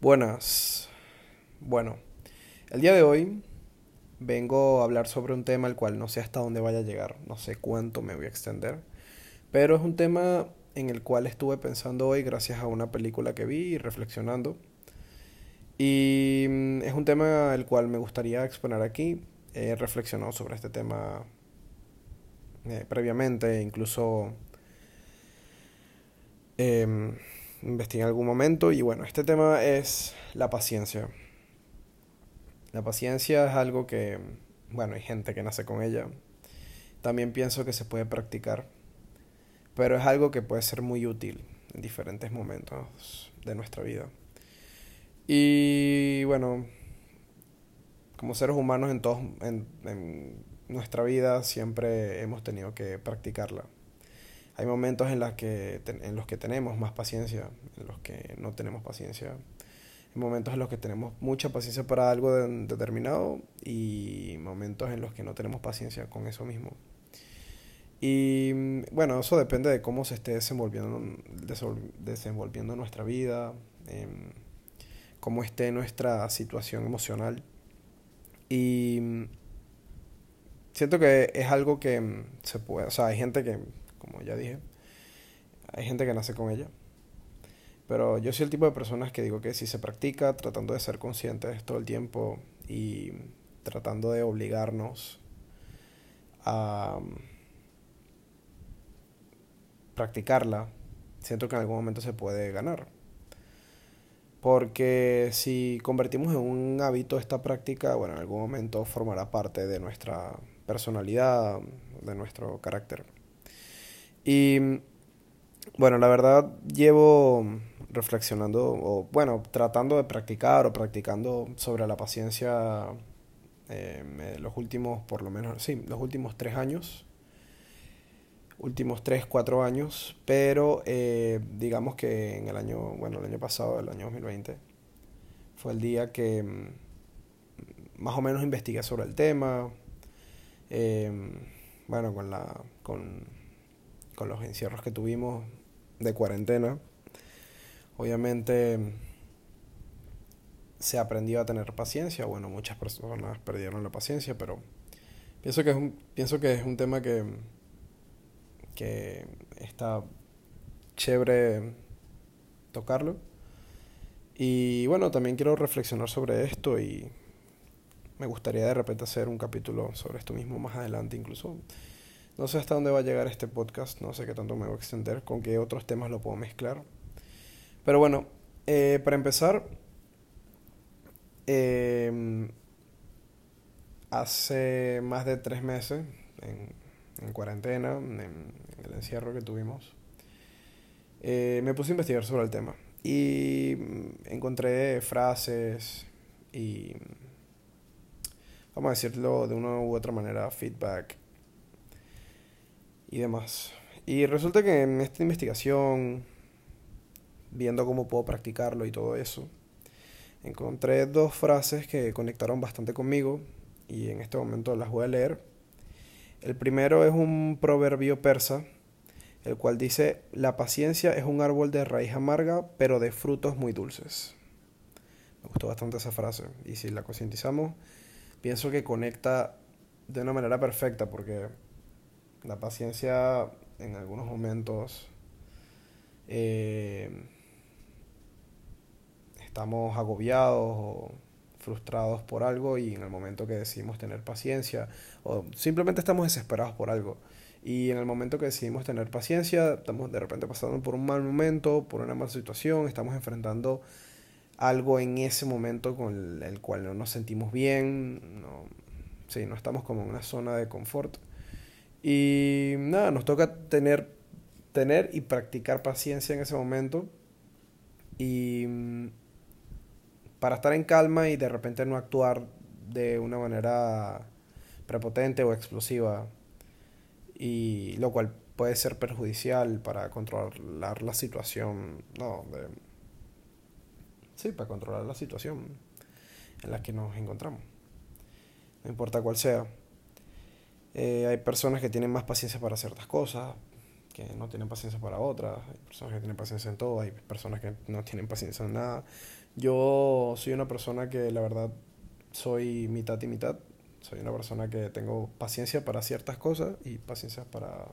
Buenas. Bueno, el día de hoy vengo a hablar sobre un tema el cual no sé hasta dónde vaya a llegar, no sé cuánto me voy a extender, pero es un tema en el cual estuve pensando hoy gracias a una película que vi y reflexionando. Y mm, es un tema el cual me gustaría exponer aquí. He reflexionado sobre este tema eh, previamente, incluso em, investigué en algún momento y bueno, este tema es la paciencia. La paciencia es algo que, bueno, hay gente que nace con ella. También pienso que se puede practicar, pero es algo que puede ser muy útil en diferentes momentos de nuestra vida. Y bueno, como seres humanos en, todos, en, en nuestra vida siempre hemos tenido que practicarla. Hay momentos en, las que, en los que tenemos más paciencia, en los que no tenemos paciencia. Hay momentos en los que tenemos mucha paciencia para algo determinado y momentos en los que no tenemos paciencia con eso mismo. Y bueno, eso depende de cómo se esté desenvolviendo, desenvolviendo nuestra vida, em, cómo esté nuestra situación emocional. Y siento que es algo que se puede, o sea, hay gente que como ya dije. Hay gente que nace con ella. Pero yo soy el tipo de personas que digo que si se practica tratando de ser conscientes todo el tiempo y tratando de obligarnos a um, practicarla, siento que en algún momento se puede ganar. Porque si convertimos en un hábito esta práctica, bueno, en algún momento formará parte de nuestra personalidad, de nuestro carácter. Y bueno, la verdad llevo reflexionando, o bueno, tratando de practicar o practicando sobre la paciencia eh, los últimos, por lo menos, sí, los últimos tres años, últimos tres, cuatro años, pero eh, digamos que en el año, bueno, el año pasado, el año 2020, fue el día que mm, más o menos investigué sobre el tema, eh, bueno, con la, con con los encierros que tuvimos de cuarentena, obviamente se aprendió a tener paciencia. Bueno, muchas personas perdieron la paciencia, pero pienso que es un, pienso que es un tema que, que está chévere tocarlo. Y bueno, también quiero reflexionar sobre esto y me gustaría de repente hacer un capítulo sobre esto mismo más adelante incluso. No sé hasta dónde va a llegar este podcast, no sé qué tanto me voy a extender, con qué otros temas lo puedo mezclar. Pero bueno, eh, para empezar, em, hace más de tres meses, en, cuarentena, en, el encierro que tuvimos, eh, me puse a investigar sobre el tema y encontré frases y, vamos a decirlo de una u otra manera, feedback y demás. Y resulta que en esta investigación, viendo cómo puedo practicarlo y todo eso, encontré dos frases que conectaron bastante conmigo y en este momento las voy a leer. El primero es un proverbio persa, el cual dice, la paciencia es un árbol de raíz amarga, pero de frutos muy dulces. Me gustó bastante esa frase y si la concientizamos, pienso que conecta de una manera perfecta porque la paciencia en algunos momentos eh, estamos agobiados o frustrados por algo y en el momento que decidimos tener paciencia o simplemente estamos desesperados por algo. Y en el momento que decidimos tener paciencia estamos de repente pasando por un mal momento, por una mala situación, estamos enfrentando algo en ese momento con el cual no nos sentimos bien, no, sí, no estamos como en una zona de confort y nada, nos toca tener, tener y practicar paciencia en ese momento. Y mm, para estar en calma y de repente no actuar de una manera prepotente o explosiva. Y lo cual puede ser perjudicial para controlar la situación. No, de, sí, para controlar la situación en la que nos encontramos. No importa cuál sea. Eh, hay personas que tienen más paciencia para ciertas cosas, que no tienen paciencia para otras, hay personas que tienen paciencia en todo, hay personas que no tienen paciencia en nada. Yo soy una persona que la verdad soy mitad y mitad. Soy una persona que tengo paciencia para ciertas cosas y paciencia para...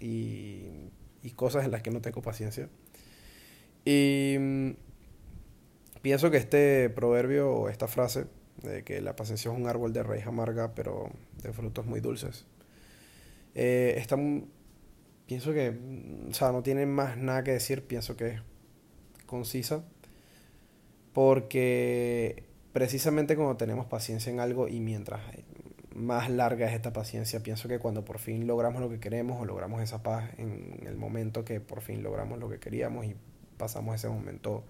y, y cosas en las que no tengo paciencia. Y mm, pienso que este proverbio esta frase de que la paciencia es un árbol de raíz amarga pero de frutos muy dulces, eh, está, pienso que, o sea, no tiene más nada que decir, pienso que es concisa, porque precisamente cuando tenemos paciencia en algo y mientras más larga es esta paciencia, pienso que cuando por fin logramos lo que queremos o logramos esa paz en el momento que por fin logramos lo que queríamos y pasamos ese momento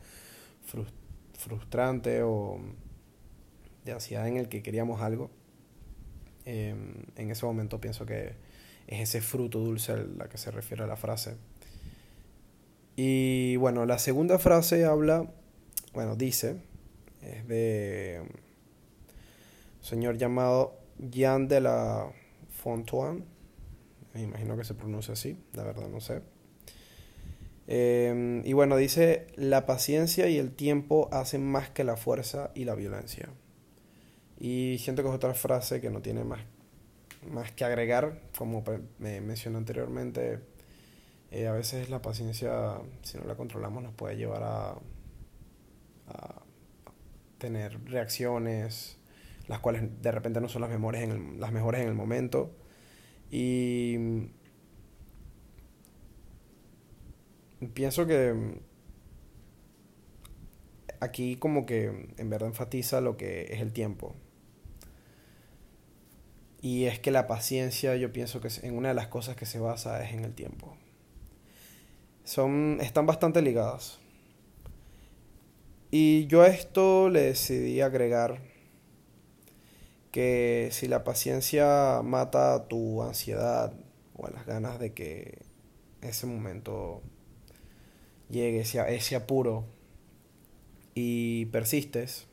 frustrante o de ansiedad en el que queríamos algo, em, en ese momento pienso que es ese fruto dulce a la que se refiere la frase. Y bueno, la segunda frase habla, bueno, dice, es de un señor llamado Jean de la Fontoine, me imagino que se pronuncia así, la verdad no sé. Em, y bueno, dice, la paciencia y el tiempo hacen más que la fuerza y la violencia. Y siento que es otra frase que no tiene más, más que agregar, como me mencioné anteriormente. Eh, a veces la paciencia, si no la controlamos, nos puede llevar a, a tener reacciones, las cuales de repente no son las mejores en el, las mejores en el momento. Y pienso que aquí como que en verdad enfatiza lo que es el tiempo. Y es que la paciencia yo pienso que en una de las cosas que se basa es en el tiempo. Son, están bastante ligadas. Y yo a esto le decidí agregar que si la paciencia mata tu ansiedad o las ganas de que ese momento llegue, ese apuro, y persistes,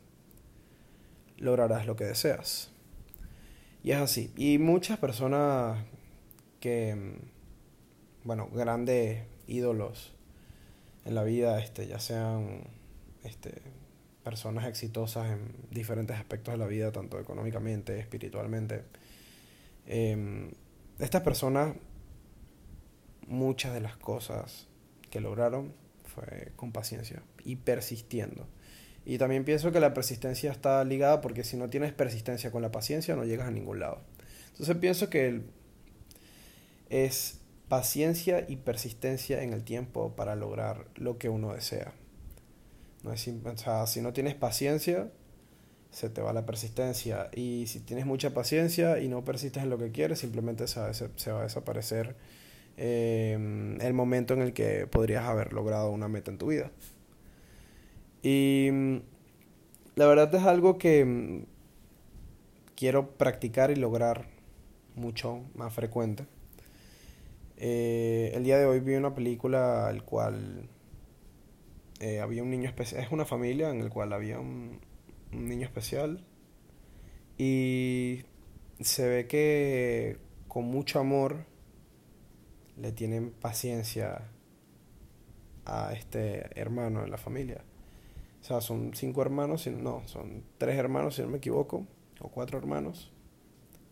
lograrás lo que deseas. Y es así. Y muchas personas que, bueno, grandes ídolos en la vida, este, ya sean este, personas exitosas en diferentes aspectos de la vida, tanto económicamente, espiritualmente. Em, estas personas, muchas de las cosas que lograron fue con paciencia y persistiendo. Y también pienso que la persistencia está ligada porque si no tienes persistencia con la paciencia no llegas a ningún lado. Entonces pienso que es paciencia y persistencia en el tiempo para lograr lo que uno desea. No es si no tienes paciencia, se te va la persistencia. Y si tienes mucha paciencia y no persistes en lo que quieres, simplemente se va, a desaparecer eh, el momento en el que podrías haber logrado una meta en tu vida. Y mm, la verdad es algo que mm, quiero practicar y lograr mucho más frecuente. Eh, el día de hoy vi una película al cual eh, había un niño especial, es una familia en el cual había un, niño especial y se ve que con mucho amor le tienen paciencia a este hermano en la familia. O sea, son cinco hermanos, no, son tres hermanos si no me equivoco, o cuatro hermanos.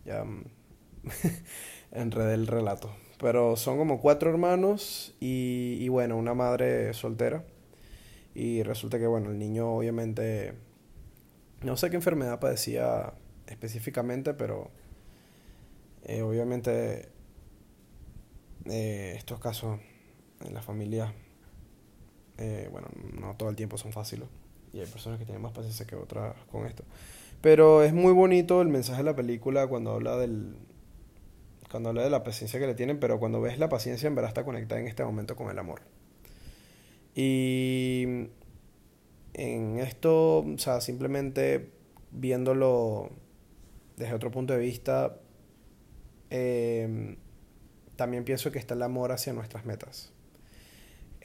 Ya mm, enredé el relato. Pero son como cuatro hermanos y, bueno, una madre soltera. Y resulta que, bueno, el niño obviamente, no sé qué enfermedad padecía específicamente, pero eh, obviamente eh, estos casos en la familia, eh, bueno, no todo el tiempo son fáciles. Y hay personas que tienen más paciencia que otras con esto. Pero es muy bonito el mensaje de la película cuando habla del, cuando habla de la paciencia que le tienen, pero cuando ves la paciencia en verdad está conectada en este momento con el amor. Y en esto, o sea, simplemente viéndolo desde otro punto de vista, eh, también pienso que está el amor hacia nuestras metas.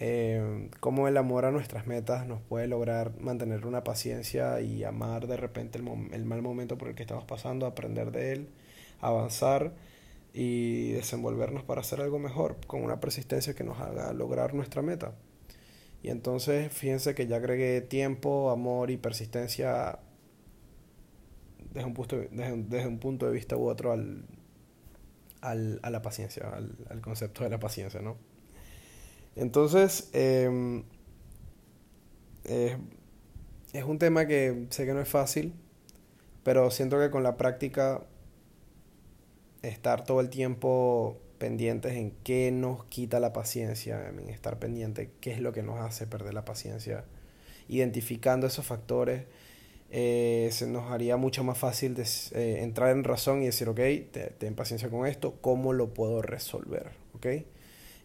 Eh, cómo el amor a nuestras metas nos puede lograr mantener una paciencia y amar de repente el, el mal momento por el que estamos pasando, aprender de él, avanzar y desenvolvernos para hacer algo mejor, con una persistencia que nos haga lograr nuestra meta. Y entonces fíjense que ya agregué tiempo, amor y persistencia desde un punto, desde, un punto de vista u otro al, al, a la paciencia, al, al, concepto de la paciencia, ¿no? Entonces, em, es un tema que sé que no es fácil, pero siento que con la práctica, estar todo el tiempo pendientes en qué nos quita la paciencia, en estar pendiente qué es lo que nos hace perder la paciencia, identificando esos factores, eh, se nos haría mucho más fácil eh, entrar en razón y decir, ok, ten paciencia con esto, ¿cómo lo puedo resolver? ¿Ok?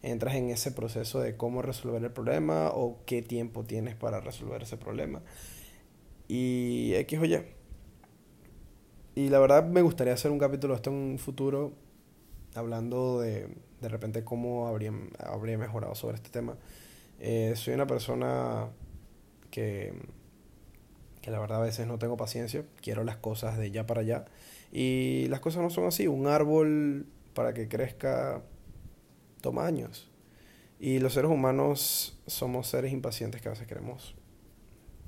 Entras en ese proceso de cómo resolver el problema o qué tiempo tienes para resolver ese problema. Y X o Y. Y la verdad me gustaría hacer un capítulo en un futuro hablando de de repente cómo habría, habría mejorado sobre este tema. Eh, soy una persona que, que la verdad a veces no tengo paciencia, quiero las cosas de ya para allá. Y las cosas no son así, un árbol para que crezca toma años. Y los seres humanos somos seres impacientes que a veces queremos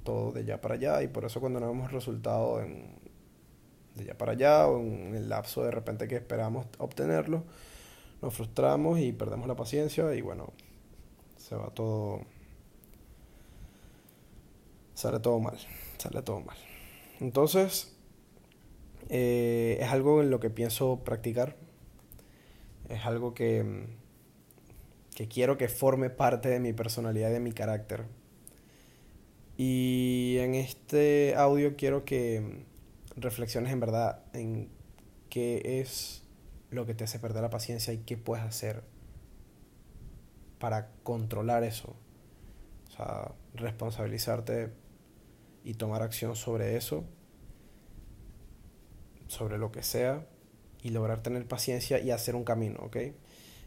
todo de ya para allá y por eso cuando no vemos resultado en, de ya para allá o en el lapso de repente que esperamos obtenerlo, nos frustramos y perdemos la paciencia y bueno, se va todo, sale todo mal, sale todo mal. Entonces, eh, es algo en lo que pienso practicar, es algo que, que quiero que forme parte de mi personalidad y de mi carácter. Y en este audio quiero que reflexiones en verdad en qué es lo que te hace perder la paciencia y qué puedes hacer para controlar eso. O sea, responsabilizarte y tomar acción sobre eso, sobre lo que sea, y lograr tener paciencia y hacer un camino, ¿ok?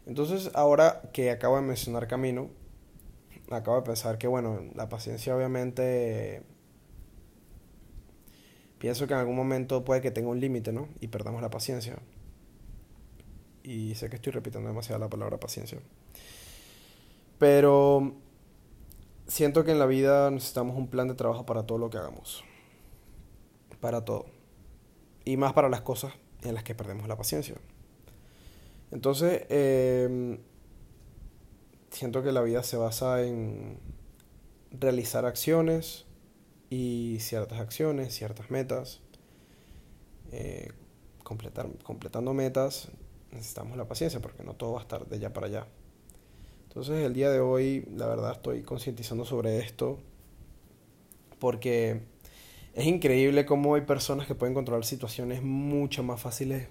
Entonces, ahora que acabo de mencionar camino, acabo de pensar que, bueno, la paciencia obviamente pienso que en algún momento puede que tenga un límite, ¿no? Y perdamos la paciencia. Y sé que estoy repitiendo demasiado la palabra paciencia. Pero siento que en la vida necesitamos un plan de trabajo para todo lo que hagamos. Para todo. Y más para las cosas en las que perdemos la paciencia. Entonces, em, siento que la vida se basa en realizar acciones y ciertas acciones, ciertas metas. Eh, completar, completando metas necesitamos la paciencia porque no todo va a estar de allá para allá. Entonces el día de hoy la verdad estoy concientizando sobre esto porque es increíble cómo hay personas que pueden controlar situaciones mucho más fáciles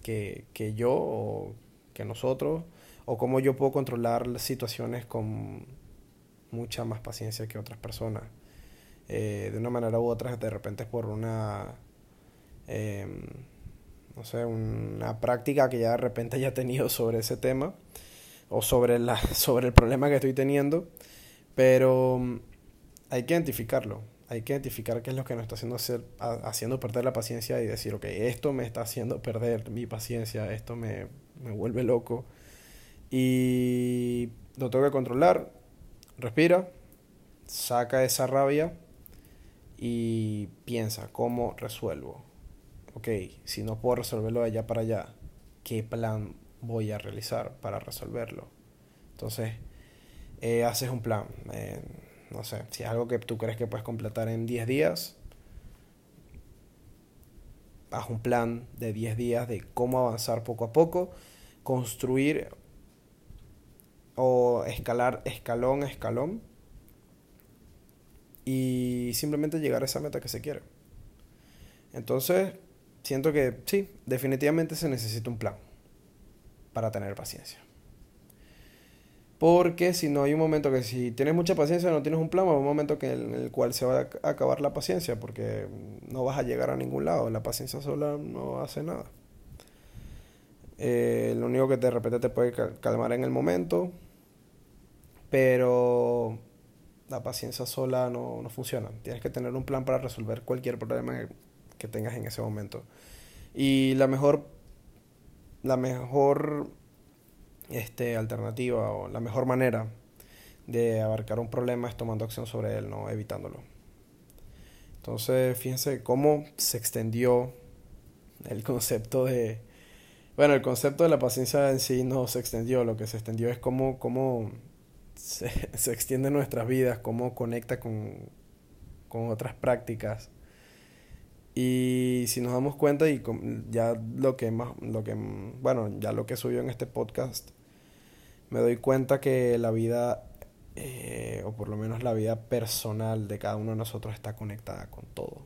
que, que yo o que nosotros o cómo yo puedo controlar situaciones con mucha más paciencia que otras personas. Eh, de una manera u otra, de repente es por una... Em, no sé, una práctica que ya de repente haya tenido sobre ese tema o sobre, la, sobre el problema que estoy teniendo, pero hay que identificarlo, hay que identificar qué es lo que nos está haciendo, hacer, haciendo perder la paciencia y decir, ok, esto me está haciendo perder mi paciencia, esto me, me vuelve loco y lo tengo que controlar, respira, saca esa rabia y piensa cómo resuelvo ok, si no puedo resolverlo de allá para allá, ¿qué plan voy a realizar para resolverlo? Entonces, eh, haces un plan. Eh, no sé, si es algo que tú crees que puedes completar en 10 días, haz un plan de 10 días de cómo avanzar poco a poco, construir o escalar escalón a escalón y simplemente llegar a esa meta que se quiere. Entonces, siento que sí, definitivamente se necesita un plan para tener paciencia. Porque si no hay un momento que si tienes mucha paciencia no tienes un plan, va un momento en el cual se va a acabar la paciencia porque no vas a llegar a ningún lado. La paciencia sola no hace nada. Eh, lo único que de repente te puede calmar en el momento, pero la paciencia sola no, no funciona. Tienes que tener un plan para resolver cualquier problema que tengas en ese momento. Y la mejor la mejor este, alternativa o la mejor manera de abarcar un problema es tomando acción sobre él, no evitándolo. Entonces, fíjense cómo se extendió el concepto de... Bueno, el concepto de la paciencia en sí no se extendió, lo que se extendió es cómo, cómo se, se extiende nuestras vidas, cómo conecta con, con otras prácticas. Y si nos damos cuenta y ya lo que más, lo que, bueno, ya lo que subió en este podcast, me doy cuenta que la vida, eh, o por lo menos la vida personal de cada uno de nosotros está conectada con todo.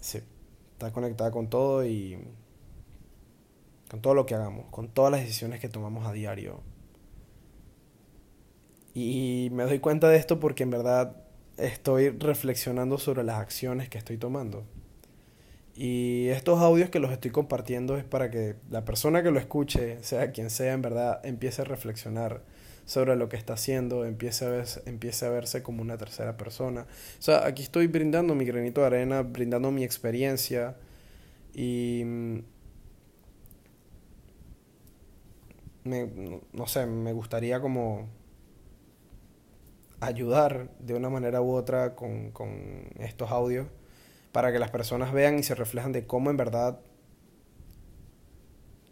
Sí, está conectada con todo y con todo lo que hagamos, con todas las decisiones que tomamos a diario. Y me doy cuenta de esto porque en verdad estoy reflexionando sobre las acciones que estoy tomando. Y estos audios que los estoy compartiendo es para que la persona que lo escuche, sea quien sea, en verdad empiece a reflexionar sobre lo que está haciendo, empiece a, verse, empiece a verse como una tercera persona. O sea, aquí estoy brindando mi granito de arena, brindando mi experiencia y... Mm, me, no sé, me gustaría como ayudar de una manera u otra con, con estos audios para que las personas vean y se reflejan de cómo en verdad,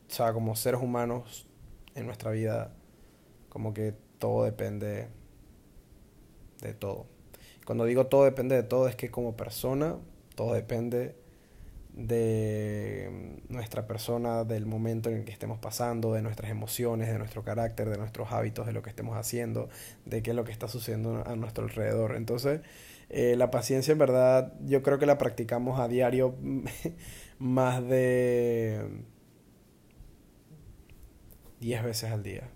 o sea, como seres humanos en nuestra vida, como que todo depende de todo. Cuando digo todo depende de todo, es que como persona, todo depende de nuestra persona, del momento en el que estemos pasando, de nuestras emociones, de nuestro carácter, de nuestros hábitos, de lo que estemos haciendo, de qué es lo que está sucediendo a nuestro alrededor. Entonces, eh, la paciencia en verdad yo creo que la practicamos a diario más de 10 veces al día.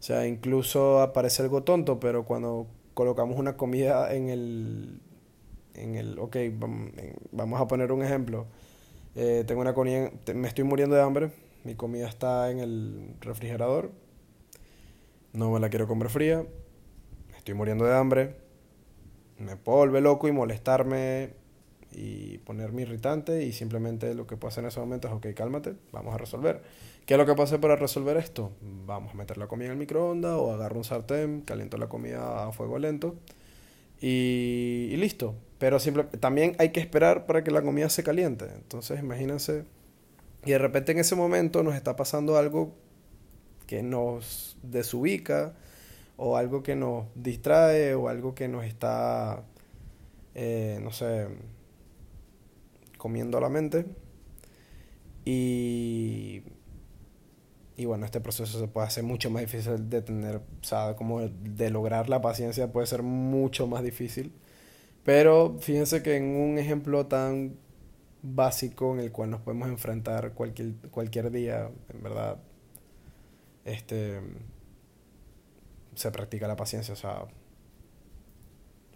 O sea, incluso aparece algo tonto, pero cuando colocamos una comida en el en el, ok, vamos a poner un ejemplo. Eh, tengo una comida, me estoy muriendo de hambre, mi comida está en el refrigerador, no me la quiero comer fría, estoy muriendo de hambre, me puedo loco y molestarme y ponerme irritante y simplemente lo que hacer en ese momento es, ok, cálmate, vamos a resolver. ¿Qué es lo que hacer para resolver esto? Vamos a meter la comida en el microondas o agarro un sartén, caliento la comida a fuego lento y, y listo. Pero simple, también hay que esperar para que la comida se caliente. Entonces, imagínense. Y de repente en ese momento nos está pasando algo que nos desubica, o algo que nos distrae, o algo que nos está, eh, no sé, comiendo la mente. Y, y bueno, este proceso se puede hacer mucho más difícil de tener, o sea, como de lograr la paciencia puede ser mucho más difícil. Pero fíjense que en un ejemplo tan básico en el cual nos podemos enfrentar cualquier, cualquier día, en verdad, este, se practica la paciencia. O sea,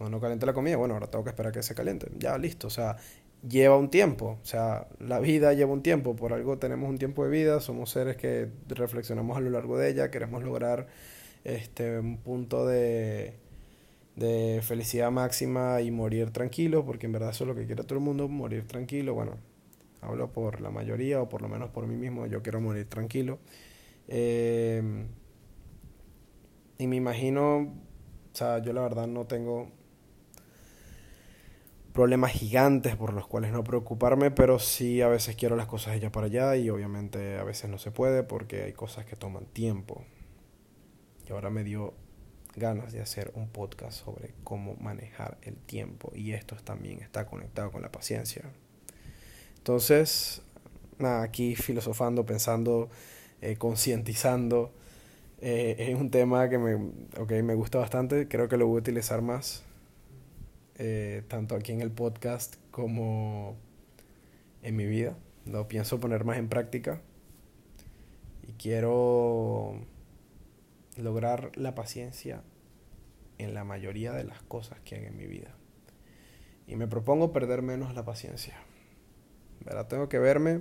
no, no caliente la comida, bueno, ahora tengo que esperar que se caliente. Ya, listo. O sea, lleva un tiempo. O sea, la vida lleva un tiempo. Por algo tenemos un tiempo de vida. Somos seres que reflexionamos a lo largo de ella. Queremos lograr este, un punto de de felicidad máxima y morir tranquilo, porque en verdad eso es lo que quiere todo el mundo, morir tranquilo. Bueno, hablo por la mayoría o por lo menos por mí mismo, yo quiero morir tranquilo. Em, y me imagino, o sea, yo la verdad no tengo problemas gigantes por los cuales no preocuparme, pero sí a veces quiero las cosas hechas para allá y obviamente a veces no se puede porque hay cosas que toman tiempo. Y ahora me dio ganas de hacer un podcast sobre cómo manejar el tiempo y esto también está conectado con la paciencia. Entonces, nada, aquí filosofando, pensando, eh, concientizando, eh, es un tema que me, okay, me gusta bastante, creo que lo voy a utilizar más, eh, tanto aquí en el podcast como en mi vida. Lo pienso poner más en práctica y quiero lograr la paciencia en la mayoría de las cosas que hago en mi vida. Y me propongo perder menos la paciencia. ¿Verdad? Tengo que verme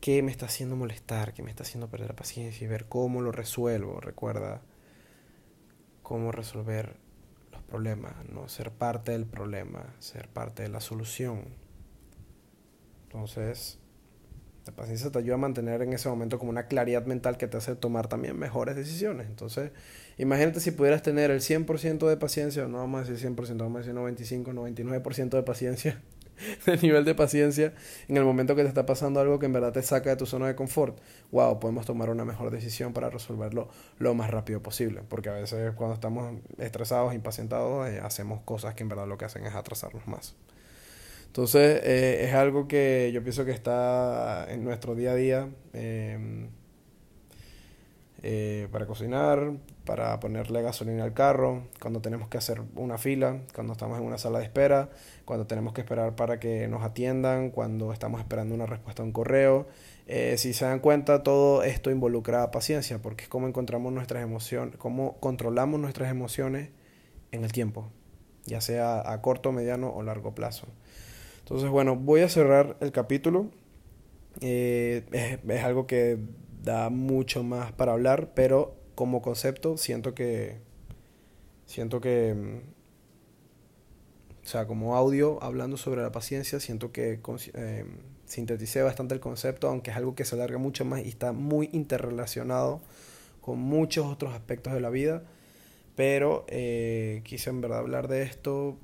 qué me está haciendo molestar, qué me está haciendo perder la paciencia y ver cómo lo resuelvo. Recuerda cómo resolver los problemas, no ser parte del problema, ser parte de la solución. Entonces, La paciencia te ayuda a mantener en ese momento como una claridad mental que te hace tomar también mejores decisiones. Entonces, imagínate si pudieras tener el 100% de paciencia, no vamos a decir 100%, vamos a decir 95, 99% de paciencia, de nivel de paciencia en el momento que te está pasando algo que en verdad te saca de tu zona de confort. Wow, podemos tomar una mejor decisión para resolverlo lo más rápido posible. Porque a veces cuando estamos estresados, impacientados, eh, hacemos cosas que en verdad lo que hacen es atrasarnos más. Entonces, eh, es algo que yo pienso que está en nuestro día a día. Em, eh, para cocinar, para ponerle gasolina al carro, cuando tenemos que hacer una fila, cuando estamos en una sala de espera, cuando tenemos que esperar para que nos atiendan, cuando estamos esperando una respuesta a un correo. Eh, si se dan cuenta, todo esto involucra paciencia, porque es como encontramos nuestras emociones, cómo controlamos nuestras emociones en el tiempo, ya sea a corto, mediano o largo plazo. Entonces, bueno, voy a cerrar el capítulo. Eh, es, algo que da mucho más para hablar, pero como concepto siento que... Siento que... Mm, o sea, como audio hablando sobre la paciencia, siento que eh, sinteticé bastante el concepto, aunque es algo que se alarga mucho más y está muy interrelacionado con muchos otros aspectos de la vida. Pero eh, quise en verdad hablar de esto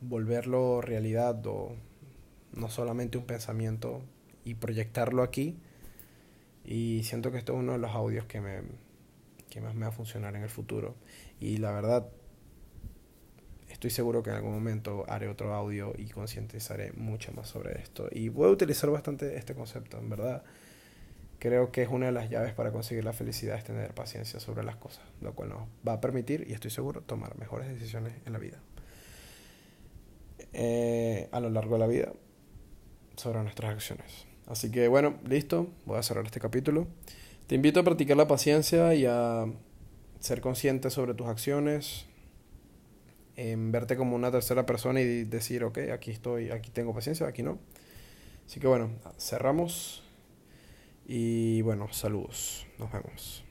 volverlo realidad o no solamente un pensamiento y proyectarlo aquí. Y siento que esto es uno de los audios que, me, que más me va a funcionar en el futuro. Y la verdad, estoy seguro que en algún momento haré otro audio y concientizaré mucho más sobre esto. Y voy a utilizar bastante este concepto, en verdad. Creo que es una de las llaves para conseguir la felicidad es tener paciencia sobre las cosas, lo cual nos va a permitir, y estoy seguro, tomar mejores decisiones en la vida. Eh, a lo largo de la vida sobre nuestras acciones. Así que bueno, listo, voy a cerrar este capítulo. Te invito a practicar la paciencia y a ser consciente sobre tus acciones, en verte como una tercera persona y decir, ok, aquí estoy, aquí tengo paciencia, aquí no. Así que bueno, cerramos y bueno, saludos, nos vemos.